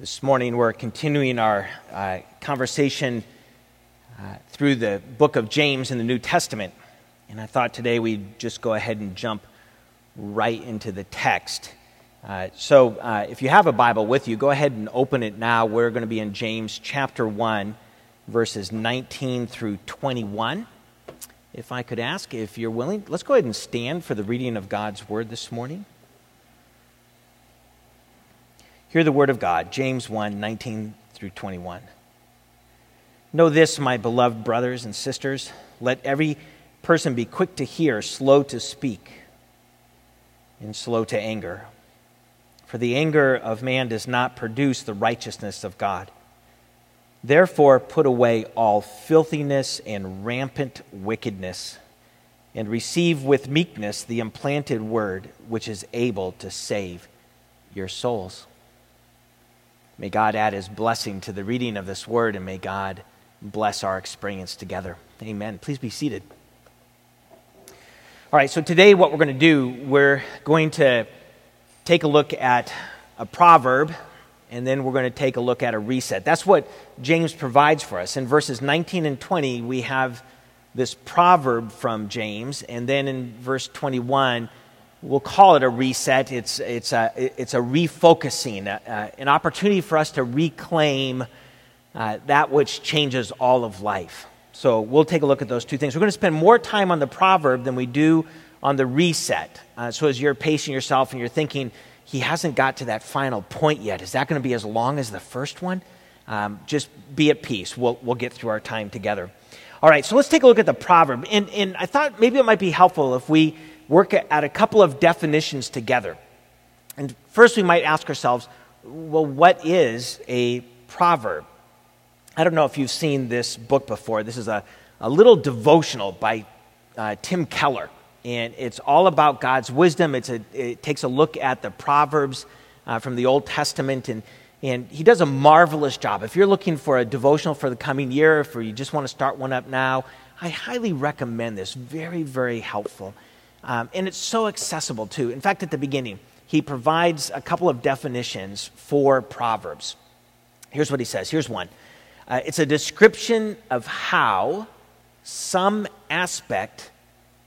This morning, we're continuing our uh, conversation uh, through the book of James in the New Testament. And I thought today we'd just go ahead and jump right into the text. Uh, so, uh, if you have a Bible with you, go ahead and open it now. We're going to be in James chapter 1, verses 19 through 21. If I could ask, if you're willing, let's go ahead and stand for the reading of God's word this morning. Hear the word of God, James 1 19 through 21. Know this, my beloved brothers and sisters. Let every person be quick to hear, slow to speak, and slow to anger. For the anger of man does not produce the righteousness of God. Therefore, put away all filthiness and rampant wickedness, and receive with meekness the implanted word, which is able to save your souls. May God add his blessing to the reading of this word, and may God bless our experience together. Amen. Please be seated. All right, so today, what we're going to do, we're going to take a look at a proverb, and then we're going to take a look at a reset. That's what James provides for us. In verses 19 and 20, we have this proverb from James, and then in verse 21, we'll call it a reset. It's, it's, a, it's a refocusing, uh, an opportunity for us to reclaim uh, that which changes all of life. So we'll take a look at those two things. We're going to spend more time on the proverb than we do on the reset. Uh, so as you're pacing yourself and you're thinking, he hasn't got to that final point yet, is that going to be as long as the first one? Um, just be at peace. We'll, we'll get through our time together. All right, so let's take a look at the proverb. And, and I thought maybe it might be helpful if we work at a couple of definitions together. And first, we might ask ourselves, well, what is a proverb? I don't know if you've seen this book before. This is a, a little devotional by uh, Tim Keller. And it's all about God's wisdom. It's a, it takes a look at the Proverbs uh, from the Old Testament. And, and he does a marvelous job. If you're looking for a devotional for the coming year, if you just want to start one up now, I highly recommend this. Very, very helpful. Um, and it's so accessible too. In fact, at the beginning, he provides a couple of definitions for Proverbs. Here's what he says here's one uh, it's a description of how some aspect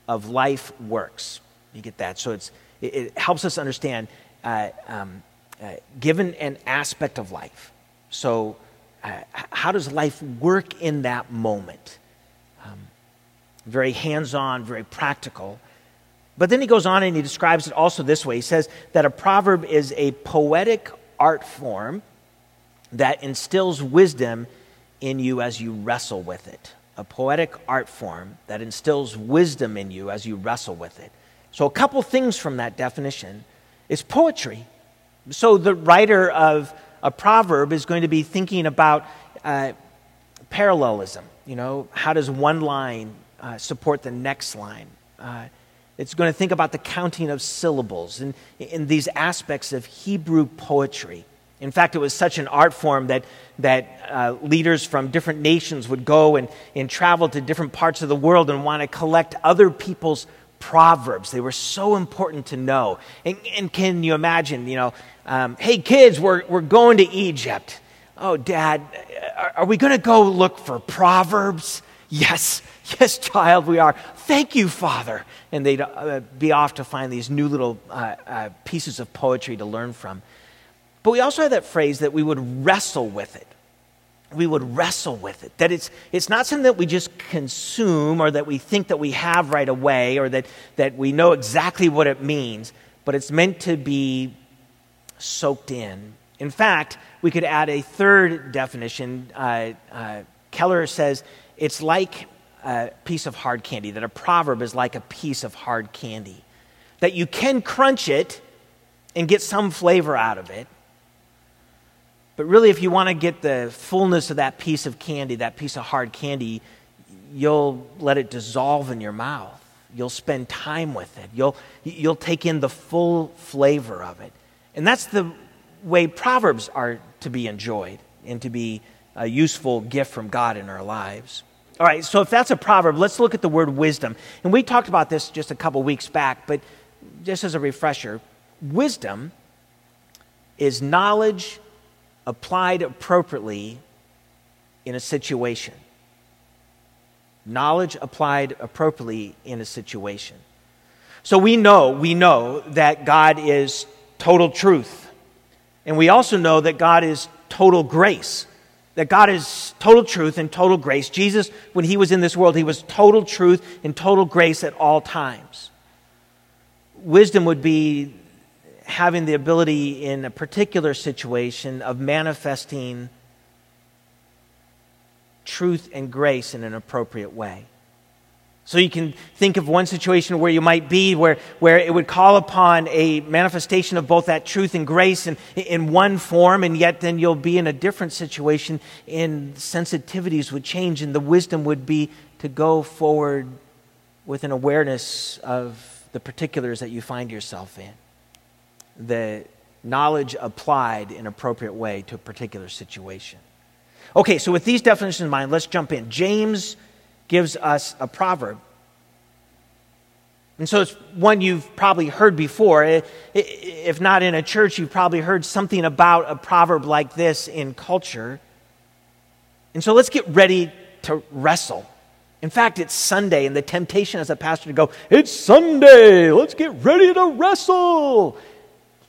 of life works. You get that? So it, it helps us understand uh, um, uh, given an aspect of life. So, uh, how does life work in that moment? Um, very hands on, very practical. But then he goes on and he describes it also this way. He says that a proverb is a poetic art form that instills wisdom in you as you wrestle with it. A poetic art form that instills wisdom in you as you wrestle with it. So, a couple things from that definition is poetry. So, the writer of a proverb is going to be thinking about uh, parallelism. You know, how does one line uh, support the next line? Uh, it's going to think about the counting of syllables and in these aspects of Hebrew poetry. In fact, it was such an art form that, that uh, leaders from different nations would go and, and travel to different parts of the world and want to collect other people's proverbs. They were so important to know. And, and can you imagine, you know, um, hey, kids, we're, we're going to Egypt. Oh, Dad, are, are we going to go look for proverbs? Yes, yes, child, we are. Thank you, Father. And they'd uh, be off to find these new little uh, uh, pieces of poetry to learn from. But we also have that phrase that we would wrestle with it. We would wrestle with it. That it's, it's not something that we just consume or that we think that we have right away or that, that we know exactly what it means, but it's meant to be soaked in. In fact, we could add a third definition. Uh, uh, Keller says it's like a piece of hard candy, that a proverb is like a piece of hard candy. That you can crunch it and get some flavor out of it. But really, if you want to get the fullness of that piece of candy, that piece of hard candy, you'll let it dissolve in your mouth. You'll spend time with it. You'll, you'll take in the full flavor of it. And that's the way Proverbs are to be enjoyed and to be a useful gift from God in our lives. All right, so if that's a proverb, let's look at the word wisdom. And we talked about this just a couple weeks back, but just as a refresher, wisdom is knowledge applied appropriately in a situation. Knowledge applied appropriately in a situation. So we know, we know that God is total truth. And we also know that God is total grace. That God is total truth and total grace. Jesus, when he was in this world, he was total truth and total grace at all times. Wisdom would be having the ability in a particular situation of manifesting truth and grace in an appropriate way. So you can think of one situation where you might be where, where it would call upon a manifestation of both that truth and grace in, in one form, and yet then you'll be in a different situation and sensitivities would change, and the wisdom would be to go forward with an awareness of the particulars that you find yourself in. The knowledge applied in appropriate way to a particular situation. Okay, so with these definitions in mind, let's jump in. James gives us a proverb. And so it's one you've probably heard before. If not in a church, you've probably heard something about a proverb like this in culture. And so let's get ready to wrestle. In fact, it's Sunday, and the temptation as a pastor to go, It's Sunday, let's get ready to wrestle.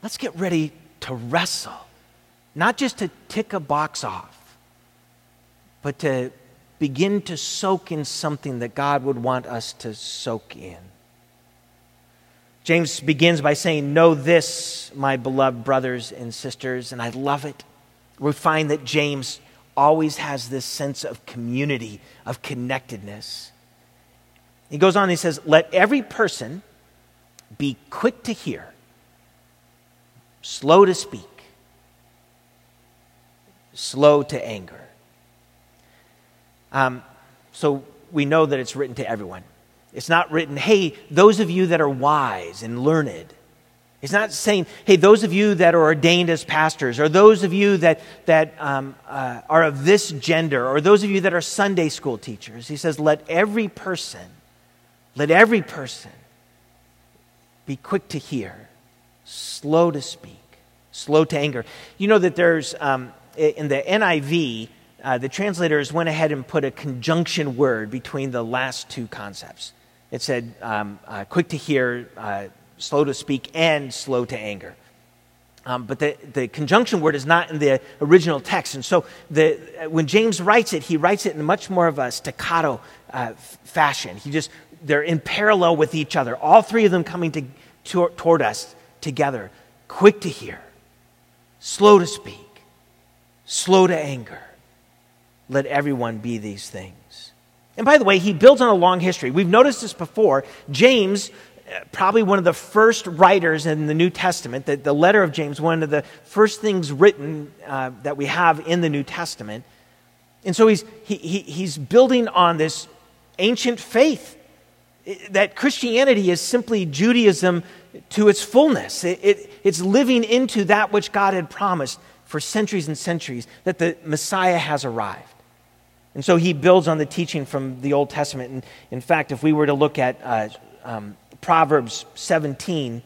Let's get ready to wrestle. Not just to tick a box off, but to begin to soak in something that God would want us to soak in. James begins by saying, Know this, my beloved brothers and sisters, and I love it. We find that James always has this sense of community, of connectedness. He goes on and he says, Let every person be quick to hear, slow to speak, slow to anger. Um, so we know that it's written to everyone. It's not written, hey, those of you that are wise and learned. It's not saying, hey, those of you that are ordained as pastors, or those of you that, that um, uh, are of this gender, or those of you that are Sunday school teachers. He says, let every person, let every person be quick to hear, slow to speak, slow to anger. You know that there's, um, in the NIV, uh, the translators went ahead and put a conjunction word between the last two concepts. It said um, uh, quick to hear, uh, slow to speak, and slow to anger. Um, but the, the conjunction word is not in the original text. And so the, when James writes it, he writes it in much more of a staccato uh, fashion. He just, they're in parallel with each other, all three of them coming to, to, toward us together. Quick to hear, slow to speak, slow to anger let everyone be these things. And by the way, he builds on a long history. We've noticed this before. James, uh, probably one of the first writers in the New Testament, the, the letter of James, one of the first things written uh, that we have in the New Testament. And so he's, he, he, he's building on this ancient faith that Christianity is simply Judaism to its fullness. It, it, it's living into that which God had promised for centuries and centuries, that the Messiah has arrived. And so he builds on the teaching from the Old Testament. And in fact, if we were to look at uh, um, Proverbs 17,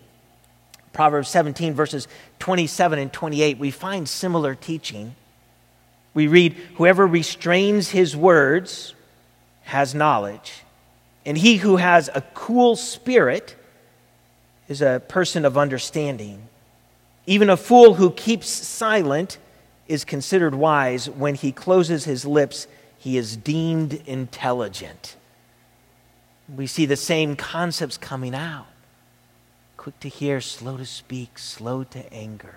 Proverbs 17, verses 27 and 28, we find similar teaching. We read, Whoever restrains his words has knowledge, and he who has a cool spirit is a person of understanding. Even a fool who keeps silent is considered wise when he closes his lips he is deemed intelligent. We see the same concepts coming out quick to hear, slow to speak, slow to anger.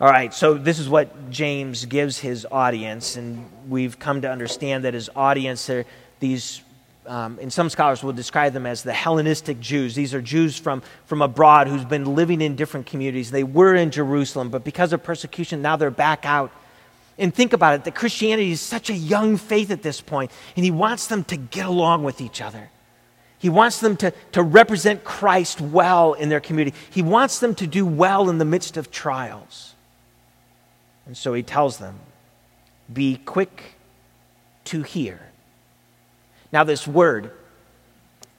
All right, so this is what James gives his audience, and we've come to understand that his audience are these, um, and some scholars will describe them as the Hellenistic Jews. These are Jews from, from abroad who's been living in different communities. They were in Jerusalem, but because of persecution, now they're back out and think about it that Christianity is such a young faith at this point, and he wants them to get along with each other. He wants them to, to represent Christ well in their community. He wants them to do well in the midst of trials. And so he tells them be quick to hear. Now, this word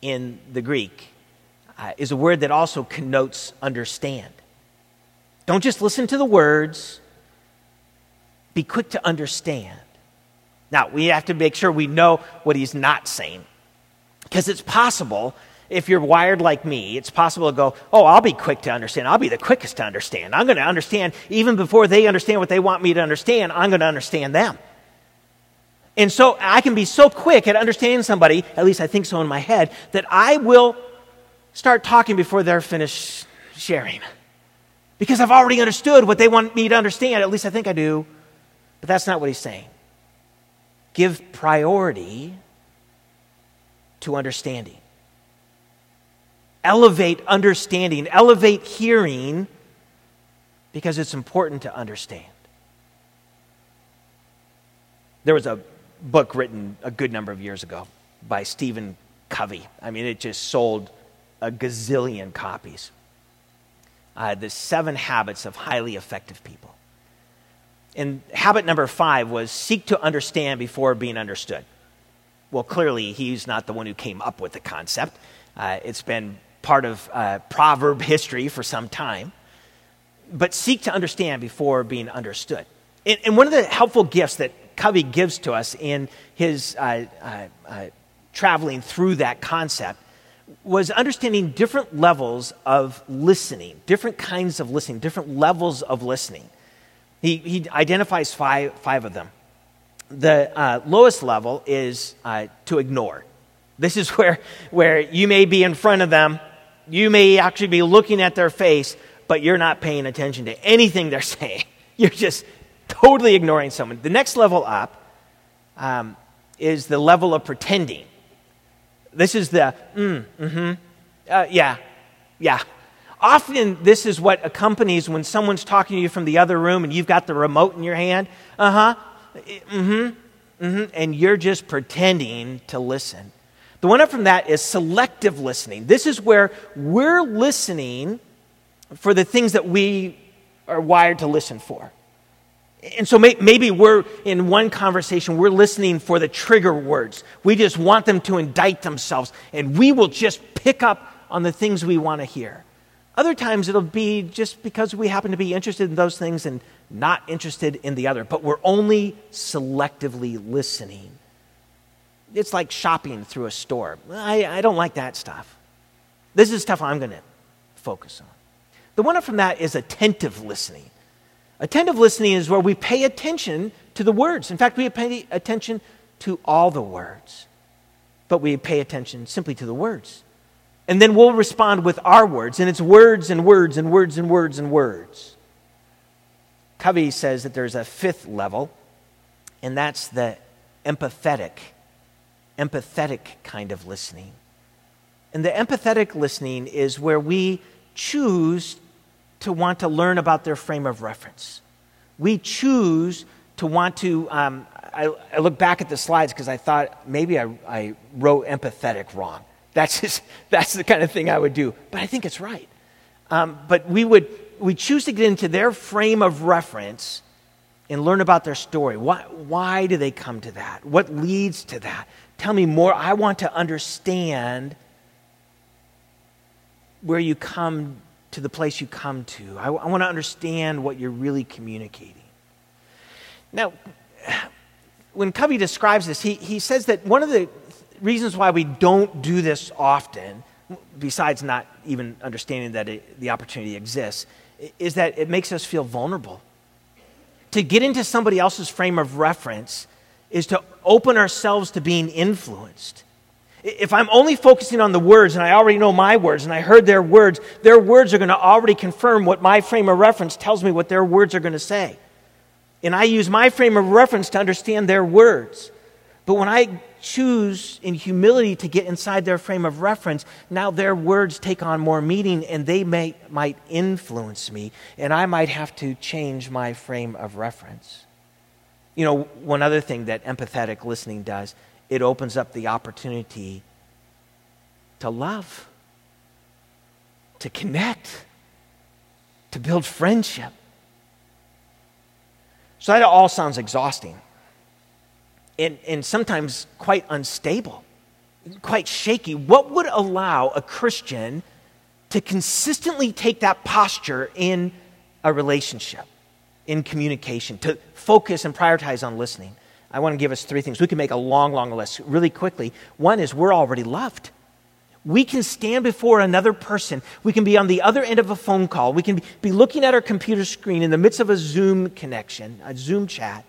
in the Greek uh, is a word that also connotes understand. Don't just listen to the words, be quick to understand. Now, we have to make sure we know what he's not saying. Because it's possible, if you're wired like me, it's possible to go, oh, I'll be quick to understand. I'll be the quickest to understand. I'm going to understand even before they understand what they want me to understand, I'm going to understand them. And so I can be so quick at understanding somebody, at least I think so in my head, that I will start talking before they're finished sharing. Because I've already understood what they want me to understand, at least I think I do. But that's not what he's saying. Give priority to understanding. Elevate understanding, elevate hearing, because it's important to understand. There was a book written a good number of years ago by Stephen Covey. I mean, it just sold a gazillion copies. Uh, the Seven Habits of Highly Effective People. And habit number five was seek to understand before being understood. Well, clearly, he's not the one who came up with the concept. Uh, it's been part of uh, proverb history for some time. But seek to understand before being understood. And, and one of the helpful gifts that Covey gives to us in his uh, uh, uh, traveling through that concept was understanding different levels of listening, different kinds of listening, different levels of listening. He, he identifies five, five of them. The uh, lowest level is uh, to ignore. This is where, where you may be in front of them, you may actually be looking at their face, but you're not paying attention to anything they're saying. You're just totally ignoring someone. The next level up um, is the level of pretending. This is the, mm, mm-hmm, uh, yeah, yeah. Often, this is what accompanies when someone's talking to you from the other room and you've got the remote in your hand. Uh huh, mm-hmm, mm-hmm, and you're just pretending to listen. The one up from that is selective listening. This is where we're listening for the things that we are wired to listen for. And so may, maybe we're in one conversation, we're listening for the trigger words. We just want them to indict themselves, and we will just pick up on the things we want to hear. Other times it'll be just because we happen to be interested in those things and not interested in the other, but we're only selectively listening. It's like shopping through a store. I, I don't like that stuff. This is stuff I'm going to focus on. The one up from that is attentive listening. Attentive listening is where we pay attention to the words. In fact, we pay attention to all the words, but we pay attention simply to the words. And then we'll respond with our words, and it's words and words and words and words and words. Covey says that there's a fifth level, and that's the empathetic, empathetic kind of listening. And the empathetic listening is where we choose to want to learn about their frame of reference. We choose to want to. Um, I, I, look back at the slides because I thought maybe I, I wrote empathetic wrong. That's, just, that's the kind of thing I would do. But I think it's right. Um, but we would we choose to get into their frame of reference and learn about their story. Why, why do they come to that? What leads to that? Tell me more. I want to understand where you come to the place you come to. I, I want to understand what you're really communicating. Now, when Covey describes this, he, he says that one of the reasons why we don't do this often, besides not even understanding that it, the opportunity exists, is that it makes us feel vulnerable. To get into somebody else's frame of reference is to open ourselves to being influenced. If I'm only focusing on the words and I already know my words and I heard their words, their words are going to already confirm what my frame of reference tells me what their words are going to say. And I use my frame of reference to understand their words. But when I choose in humility to get inside their frame of reference, now their words take on more meaning and they may, might influence me, and I might have to change my frame of reference. You know, one other thing that empathetic listening does it opens up the opportunity to love, to connect, to build friendship. So that all sounds exhausting and, and sometimes quite unstable, quite shaky. What would allow a Christian to consistently take that posture in a relationship in communication, to focus and prioritize on listening, I want to give us three things. We can make a long, long list really quickly. One is we're already loved. We can stand before another person. We can be on the other end of a phone call. We can be looking at our computer screen in the midst of a Zoom connection, a Zoom chat,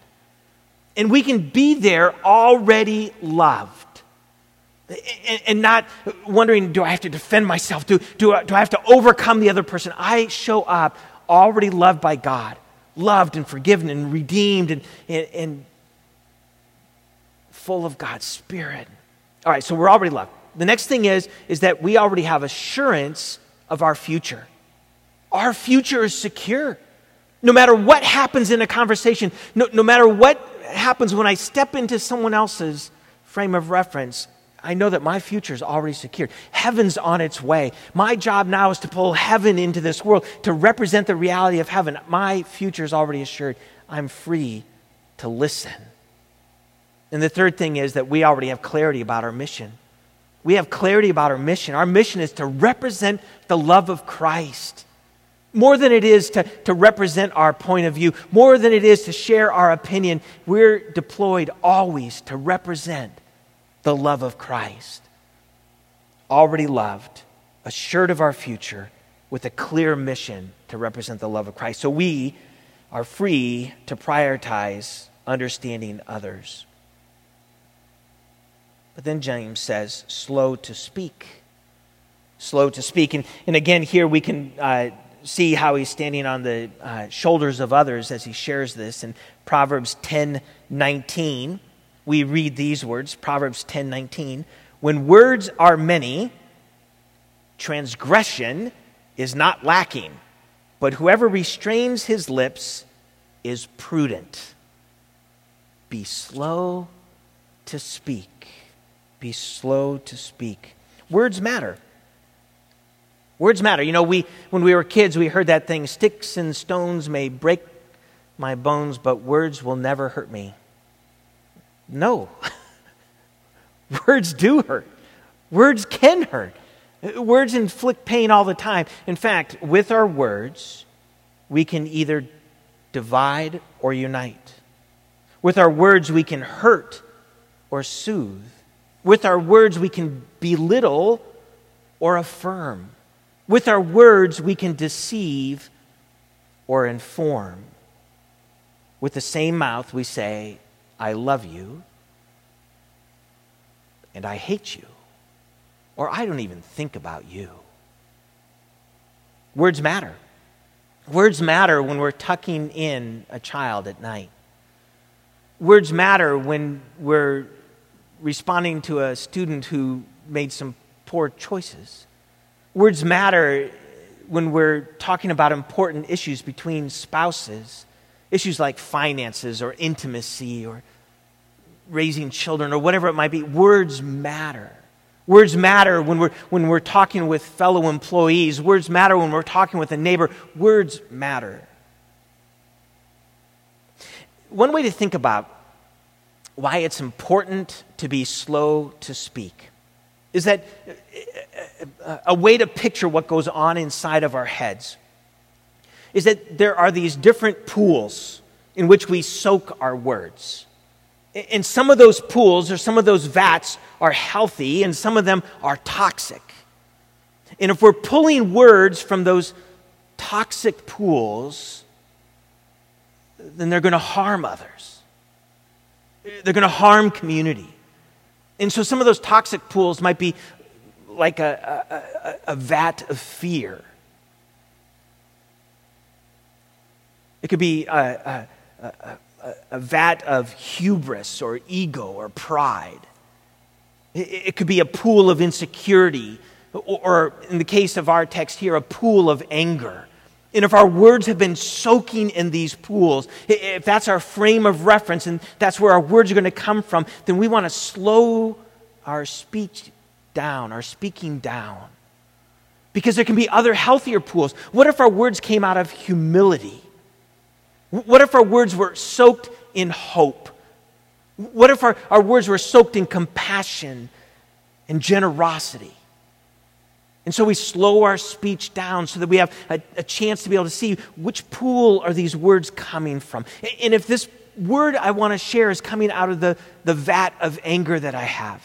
and we can be there already loved. And not wondering, do I have to defend myself? Do, do, I, do I have to overcome the other person? I show up already loved by God, loved and forgiven and redeemed and, and, and full of God's Spirit. All right, so we're already loved. The next thing is, is that we already have assurance of our future. Our future is secure. No matter what happens in a conversation, no, no matter what happens when I step into someone else's frame of reference, I know that my future is already secured. Heaven's on its way. My job now is to pull heaven into this world, to represent the reality of heaven. My future is already assured. I'm free to listen. And the third thing is that we already have clarity about our mission. We have clarity about our mission. Our mission is to represent the love of Christ. More than it is to, to represent our point of view, more than it is to share our opinion, we're deployed always to represent the love of Christ. Already loved, assured of our future, with a clear mission to represent the love of Christ. So we are free to prioritize understanding others. But then James says, slow to speak. Slow to speak. And, and again, here we can uh, see how he's standing on the uh, shoulders of others as he shares this. In Proverbs 10 19, we read these words Proverbs 10 19. When words are many, transgression is not lacking, but whoever restrains his lips is prudent. Be slow to speak be slow to speak. Words matter. Words matter. You know, we, when we were kids, we heard that thing sticks and stones may break my bones, but words will never hurt me. No. words do hurt. Words can hurt. Words inflict pain all the time. In fact, with our words, we can either divide or unite. With our words, we can hurt or soothe. With our words, we can belittle or affirm. With our words, we can deceive or inform. With the same mouth, we say, I love you, and I hate you, or I don't even think about you. Words matter. Words matter when we're tucking in a child at night. Words matter when we're responding to a student who made some poor choices. Words matter when we're talking about important issues between spouses, issues like finances or intimacy or raising children or whatever it might be. Words matter. Words matter when we're, when we're talking with fellow employees. Words matter when we're talking with a neighbor. Words matter. One way to think about why it's important to be slow to speak is that uh, a way to picture what goes on inside of our heads is that there are these different pools in which we soak our words. And some of those pools or some of those vats are healthy and some of them are toxic. And if we're pulling words from those toxic pools, then they're going to harm others. They're going to harm community. And so some of those toxic pools might be like a, a, a, vat of fear. It could be a, a, a, vat of hubris or ego or pride. It, it could be a pool of insecurity, or, or in the case of our text here, a pool of anger. And if our words have been soaking in these pools, if that's our frame of reference and that's where our words are going to come from, then we want to slow our speech down, our speaking down. Because there can be other healthier pools. What if our words came out of humility? What if our words were soaked in hope? What if our, our words were soaked in compassion and generosity? And so we slow our speech down so that we have a, a, chance to be able to see which pool are these words coming from. And if this word I want to share is coming out of the, the vat of anger that I have,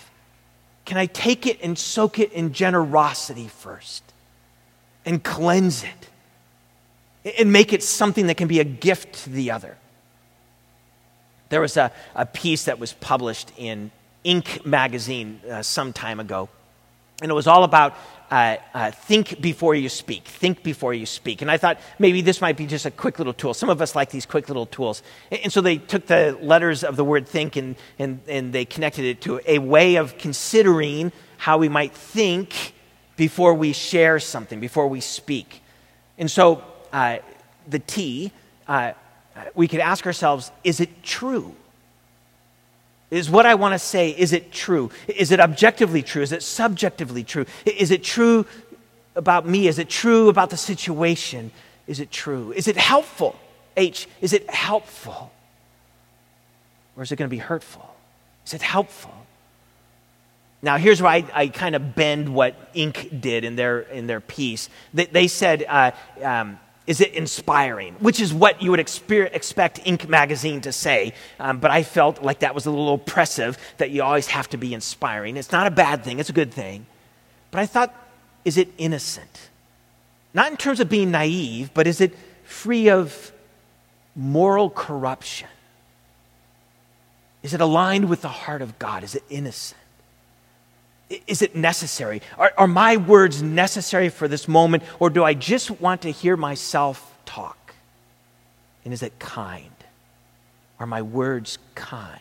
can I take it and soak it in generosity first and cleanse it and make it something that can be a gift to the other? There was a, a piece that was published in Inc. magazine uh, some time ago, and it was all about uh, uh, think before you speak. Think before you speak. And I thought maybe this might be just a quick little tool. Some of us like these quick little tools. And so they took the letters of the word think and, and, and they connected it to a way of considering how we might think before we share something, before we speak. And so uh, the T, uh, we could ask ourselves is it true? Is what I want to say, is it true? Is it objectively true? Is it subjectively true? Is it true about me? Is it true about the situation? Is it true? Is it helpful? H, is it helpful? Or is it going to be hurtful? Is it helpful? Now, here's where I, I kind of bend what Inc. did in their, in their piece. They, they said, uh, um, is it inspiring? Which is what you would expect Inc. magazine to say. Um, but I felt like that was a little oppressive that you always have to be inspiring. It's not a bad thing, it's a good thing. But I thought, is it innocent? Not in terms of being naive, but is it free of moral corruption? Is it aligned with the heart of God? Is it innocent? Is it necessary? Are, are, my words necessary for this moment, or do I just want to hear myself talk? And is it kind? Are my words kind?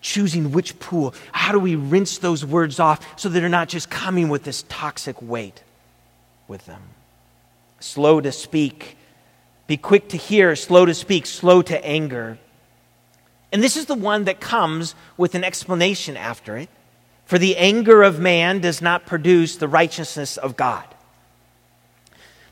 Choosing which pool. How do we rinse those words off so that they're not just coming with this toxic weight with them? Slow to speak. Be quick to hear, slow to speak, slow to anger. And this is the one that comes with an explanation after it. For the anger of man does not produce the righteousness of God.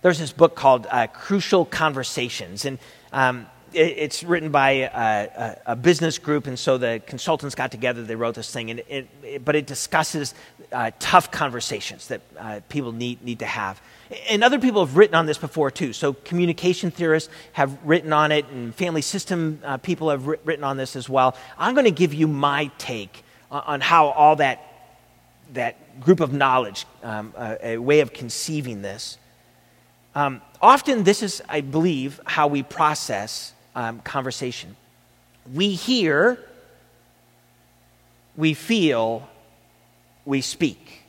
There's this book called uh, Crucial Conversations, and um, it, it's written by a, a, business group, and so the consultants got together, they wrote this thing, and it, it, but it discusses uh, tough conversations that uh, people need, need to have. And other people have written on this before too. So communication theorists have written on it, and family system uh, people have written on this as well. I'm going to give you my take on how all that, that group of knowledge, um, a, a, way of conceiving this. Um, often, this is, I believe, how we process um, conversation. We hear, we feel, we speak.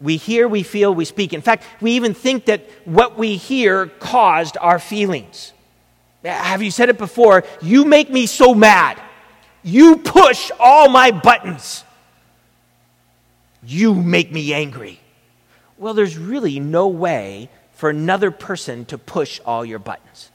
We hear, we feel, we speak. In fact, we even think that what we hear caused our feelings. Have you said it before? You make me so mad. You push all my buttons. You make me angry. Well, there's really no way for another person to push all your buttons.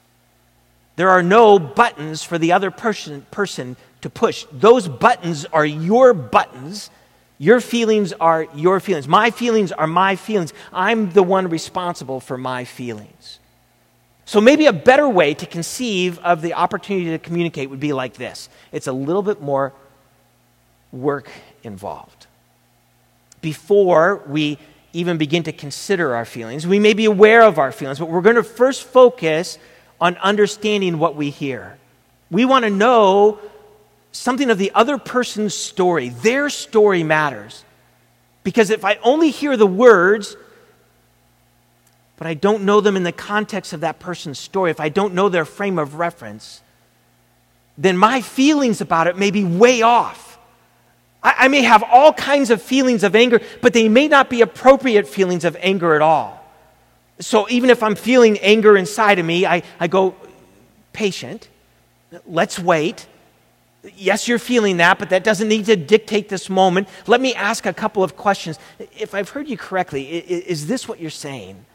There are no buttons for the other person, person to push. Those buttons are your buttons. Your feelings are your feelings. My feelings are my feelings. I'm the one responsible for my feelings. So maybe a better way to conceive of the opportunity to communicate would be like this it's a little bit more work involved. Before we even begin to consider our feelings, we may be aware of our feelings, but we're going to first focus on understanding what we hear. We want to know something of the other person's story. Their story matters. Because if I only hear the words, but I don't know them in the context of that person's story, if I don't know their frame of reference, then my feelings about it may be way off. I, I may have all kinds of feelings of anger, but they may not be appropriate feelings of anger at all. So even if I'm feeling anger inside of me, I, I go, patient, let's wait. Yes, you're feeling that, but that doesn't need to dictate this moment. Let me ask a couple of questions. If I've heard you correctly, is this what you're saying?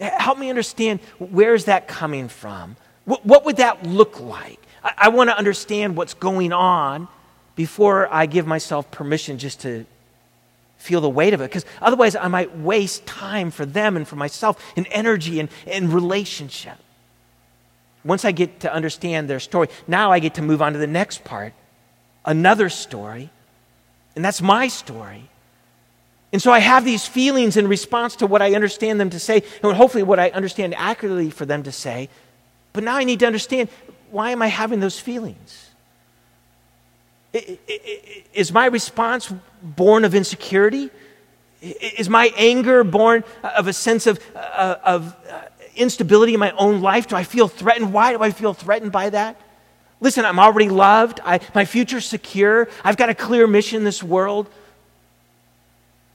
Help me understand where is that coming from? What, what would that look like? I, I want to understand what's going on before I give myself permission just to feel the weight of it. Because otherwise, I might waste time for them and for myself and energy and, and relationship. Once I get to understand their story, now I get to move on to the next part another story. And that's my story. And so I have these feelings in response to what I understand them to say, and hopefully what I understand accurately for them to say. But now I need to understand why am I having those feelings? Is my response born of insecurity? Is my anger born of a sense of, uh, of uh, instability in my own life? Do I feel threatened? Why do I feel threatened by that? Listen, I'm already loved. I, my future's secure. I've got a clear mission in this world.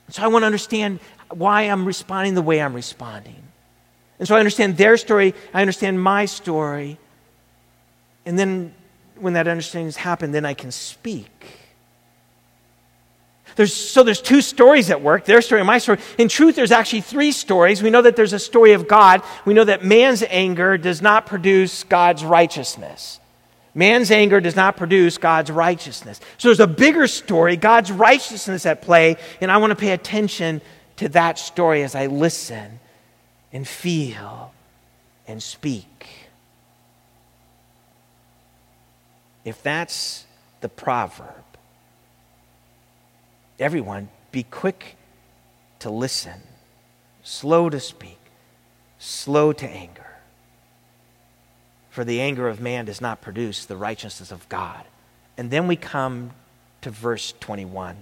So I want to understand why I'm responding the way I'm responding. And so I understand their story, I understand my story. And then when that understanding has happened, then I can speak. There's, so there's two stories at work their story and my story. In truth, there's actually three stories. We know that there's a story of God. We know that man's anger does not produce God's righteousness. Man's anger does not produce God's righteousness. So there's a bigger story, God's righteousness at play, and I want to pay attention to that story as I listen and feel and speak. If that's the proverb, everyone be quick to listen, slow to speak, slow to anger. For the anger of man does not produce the righteousness of God. And then we come to verse 21.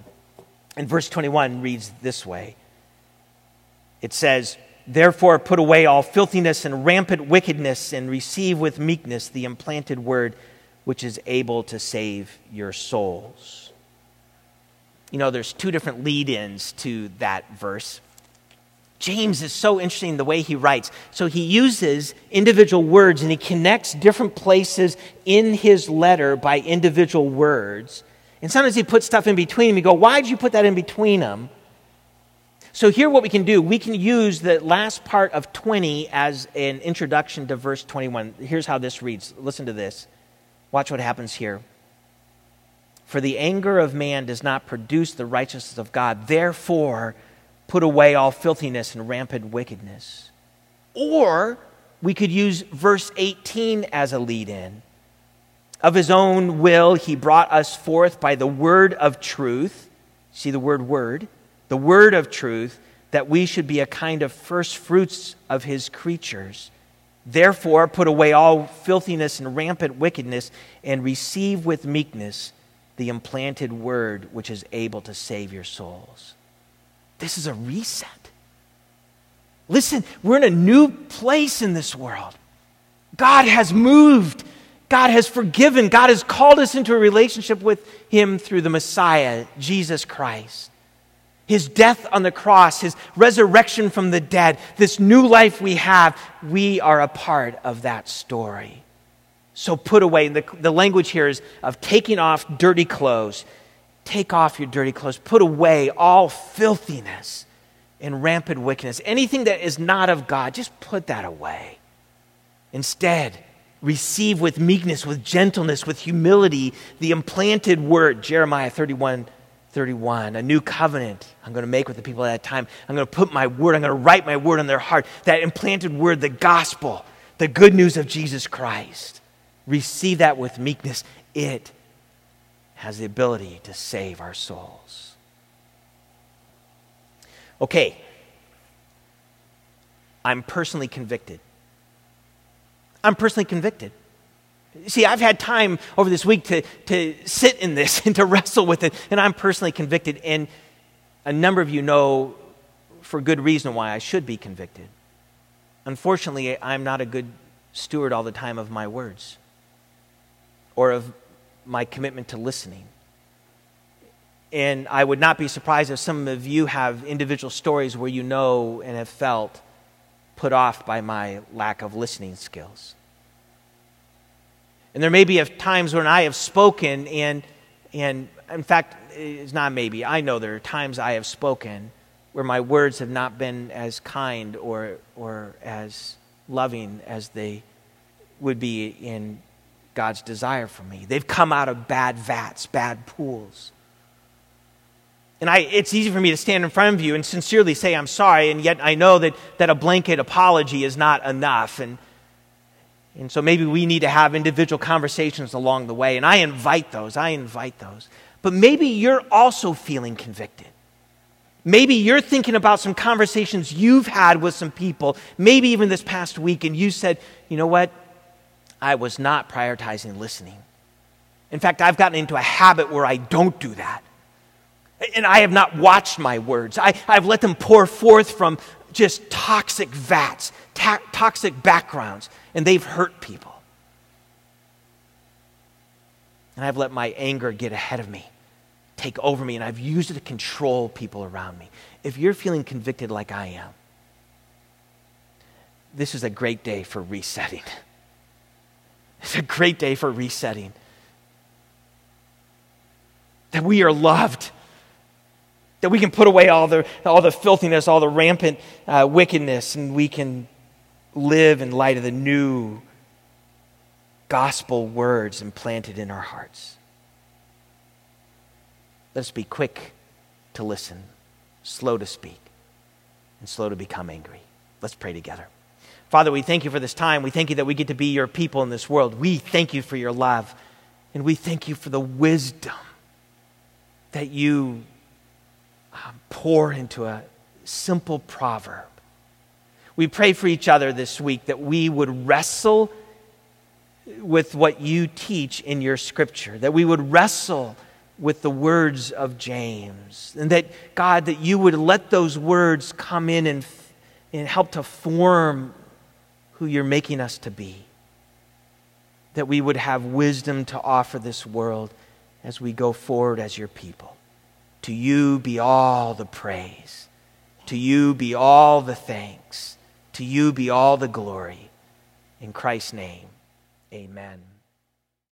And verse 21 reads this way It says, Therefore, put away all filthiness and rampant wickedness, and receive with meekness the implanted word which is able to save your souls. You know, there's two different lead ins to that verse. James is so interesting the way he writes. So he uses individual words and he connects different places in his letter by individual words. And sometimes he puts stuff in between them. You go, why did you put that in between them? So here what we can do, we can use the last part of 20 as an introduction to verse 21. Here's how this reads. Listen to this. Watch what happens here. For the anger of man does not produce the righteousness of God. Therefore, put away all filthiness and rampant wickedness. Or we could use verse 18 as a lead in. Of his own will, he brought us forth by the word of truth. See the word word? The word of truth, that we should be a kind of first fruits of his creatures. Therefore, put away all filthiness and rampant wickedness, and receive with meekness the implanted word which is able to save your souls. This is a reset. Listen, we're in a new place in this world. God has moved. God has forgiven. God has called us into a relationship with Him through the Messiah, Jesus Christ. His death on the cross, His resurrection from the dead, this new life we have, we are a part of that story. So put away, the, the language here is of taking off dirty clothes, Take off your dirty clothes. Put away all filthiness and rampant wickedness. Anything that is not of God, just put that away. Instead, receive with meekness, with gentleness, with humility the implanted word, Jeremiah 31 31, a new covenant I'm going to make with the people at that time. I'm going to put my word, I'm going to write my word on their heart. That implanted word, the gospel, the good news of Jesus Christ. Receive that with meekness. It has the ability to save our souls. Okay, I'm personally convicted. I'm personally convicted. See, I've had time over this week to, to sit in this and to wrestle with it, and I'm personally convicted. And a number of you know for good reason why I should be convicted. Unfortunately, I'm not a good steward all the time of my words or of my commitment to listening. And I would not be surprised if some of you have individual stories where you know and have felt put off by my lack of listening skills. And there may be times when I have spoken, and, and in fact, it's not maybe, I know there are times I have spoken where my words have not been as kind or, or as loving as they would be in God's desire for me. They've come out of bad vats, bad pools. And I, it's easy for me to stand in front of you and sincerely say I'm sorry, and yet I know that, that a blanket apology is not enough. And, and so maybe we need to have individual conversations along the way. And I invite those. I invite those. But maybe you're also feeling convicted. Maybe you're thinking about some conversations you've had with some people, maybe even this past week, and you said, you know what? I was not prioritizing listening. In fact, I've gotten into a habit where I don't do that. And I have not watched my words. I, have let them pour forth from just toxic vats, ta- toxic backgrounds, and they've hurt people. And I've let my anger get ahead of me take over me, and I've used it to control people around me. If you're feeling convicted like I am, this is a great day for resetting. It's a great day for resetting. That we are loved. That we can put away all the, all the filthiness, all the rampant uh, wickedness, and we can live in light of the new gospel words implanted in our hearts. Let us be quick to listen, slow to speak, and slow to become angry. Let's pray together. Father, we thank you for this time. We thank you that we get to be your people in this world. We thank you for your love. And we thank you for the wisdom that you um, pour into a simple proverb. We pray for each other this week that we would wrestle with what you teach in your scripture, that we would wrestle with the words of James. And that, God, that you would let those words come in and, and help to form who you're making us to be. That we would have wisdom to offer this world as we go forward as your people. To you be all the praise. To you be all the thanks. To you be all the glory. In Christ's name, amen.